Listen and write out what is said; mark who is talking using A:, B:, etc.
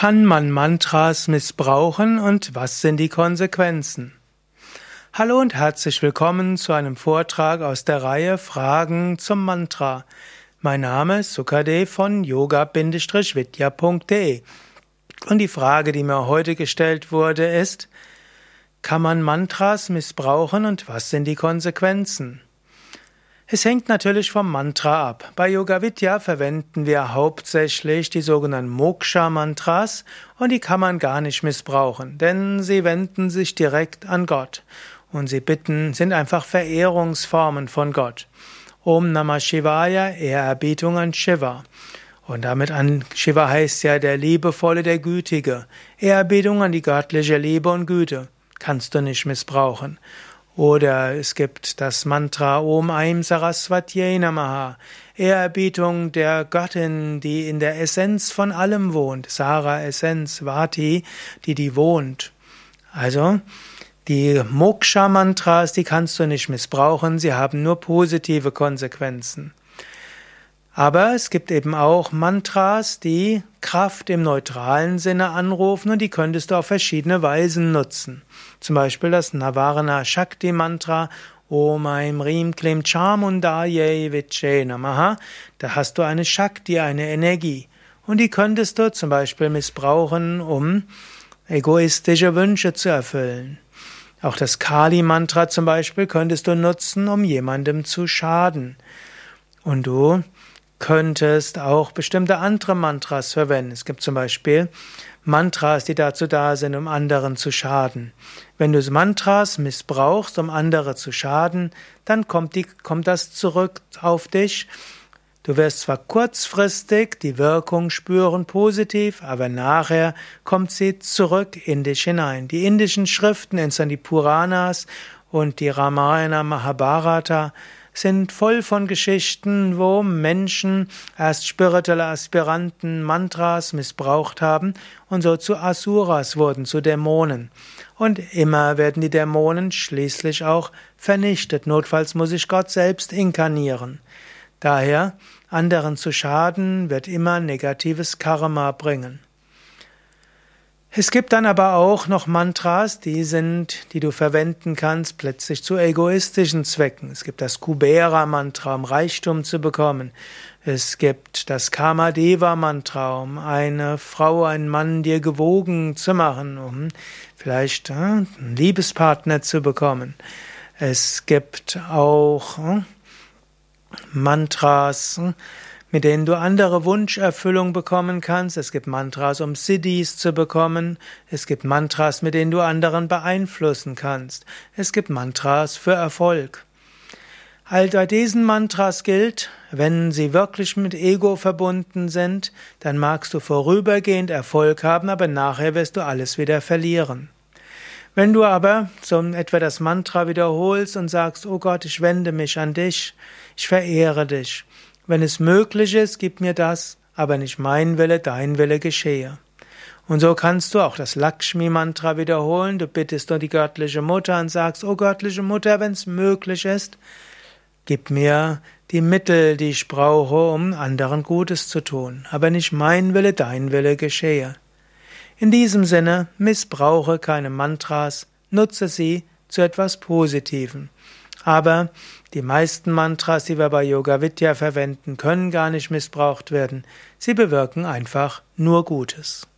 A: Kann man Mantras missbrauchen und was sind die Konsequenzen? Hallo und herzlich willkommen zu einem Vortrag aus der Reihe Fragen zum Mantra. Mein Name ist Sukadev von yoga-vidya.de und die Frage, die mir heute gestellt wurde, ist, kann man Mantras missbrauchen und was sind die Konsequenzen? Es hängt natürlich vom Mantra ab. Bei Yoga Vidya verwenden wir hauptsächlich die sogenannten Moksha-Mantras und die kann man gar nicht missbrauchen, denn sie wenden sich direkt an Gott und sie bitten, sind einfach Verehrungsformen von Gott. Om Namah Shivaya, Ehrerbietung an Shiva. Und damit an Shiva heißt ja der Liebevolle, der Gütige. Ehrerbietung an die göttliche Liebe und Güte. Kannst du nicht missbrauchen. Oder es gibt das Mantra Om Aim Saraswatyay Namaha, Ehrerbietung der Göttin, die in der Essenz von allem wohnt, Sara Essenz, Vati, die die wohnt. Also, die Moksha-Mantras, die kannst du nicht missbrauchen, sie haben nur positive Konsequenzen. Aber es gibt eben auch Mantras, die Kraft im neutralen Sinne anrufen und die könntest du auf verschiedene Weisen nutzen. Zum Beispiel das Navarana Shakti Mantra Om Aim Rim Klim Chamundaye Viche Namaha. Da hast du eine Shakti, eine Energie. Und die könntest du zum Beispiel missbrauchen, um egoistische Wünsche zu erfüllen. Auch das Kali-Mantra zum Beispiel könntest du nutzen, um jemandem zu schaden. Und du könntest auch bestimmte andere Mantras verwenden. Es gibt zum Beispiel Mantras, die dazu da sind, um anderen zu schaden. Wenn du Mantras missbrauchst, um andere zu schaden, dann kommt, die, kommt das zurück auf dich. Du wirst zwar kurzfristig die Wirkung spüren, positiv, aber nachher kommt sie zurück in dich hinein. Die indischen Schriften, insbesondere die Puranas und die Ramayana Mahabharata, sind voll von Geschichten, wo Menschen erst spirituelle Aspiranten Mantras missbraucht haben und so zu Asuras wurden, zu Dämonen. Und immer werden die Dämonen schließlich auch vernichtet. Notfalls muss sich Gott selbst inkarnieren. Daher, anderen zu schaden, wird immer negatives Karma bringen. Es gibt dann aber auch noch Mantras, die sind, die du verwenden kannst, plötzlich zu egoistischen Zwecken. Es gibt das Kubera-Mantra, um Reichtum zu bekommen. Es gibt das Kamadeva-Mantra, um eine Frau, einen Mann dir gewogen zu machen, um vielleicht äh, einen Liebespartner zu bekommen. Es gibt auch äh, Mantras, mit denen du andere Wunscherfüllung bekommen kannst. Es gibt Mantras, um Siddhis zu bekommen. Es gibt Mantras, mit denen du anderen beeinflussen kannst. Es gibt Mantras für Erfolg. All bei diesen Mantras gilt, wenn sie wirklich mit Ego verbunden sind, dann magst du vorübergehend Erfolg haben, aber nachher wirst du alles wieder verlieren. Wenn du aber so etwa das Mantra wiederholst und sagst, oh Gott, ich wende mich an dich, ich verehre dich, wenn es möglich ist, gib mir das, aber nicht mein Wille, dein Wille geschehe. Und so kannst du auch das Lakshmi-Mantra wiederholen. Du bittest nur die göttliche Mutter und sagst, oh göttliche Mutter, wenn es möglich ist, gib mir die Mittel, die ich brauche, um anderen Gutes zu tun. Aber nicht mein Wille, dein Wille geschehe. In diesem Sinne, missbrauche keine Mantras, nutze sie zu etwas Positivem. Aber die meisten Mantras, die wir bei Yoga Vidya verwenden, können gar nicht missbraucht werden. Sie bewirken einfach nur Gutes.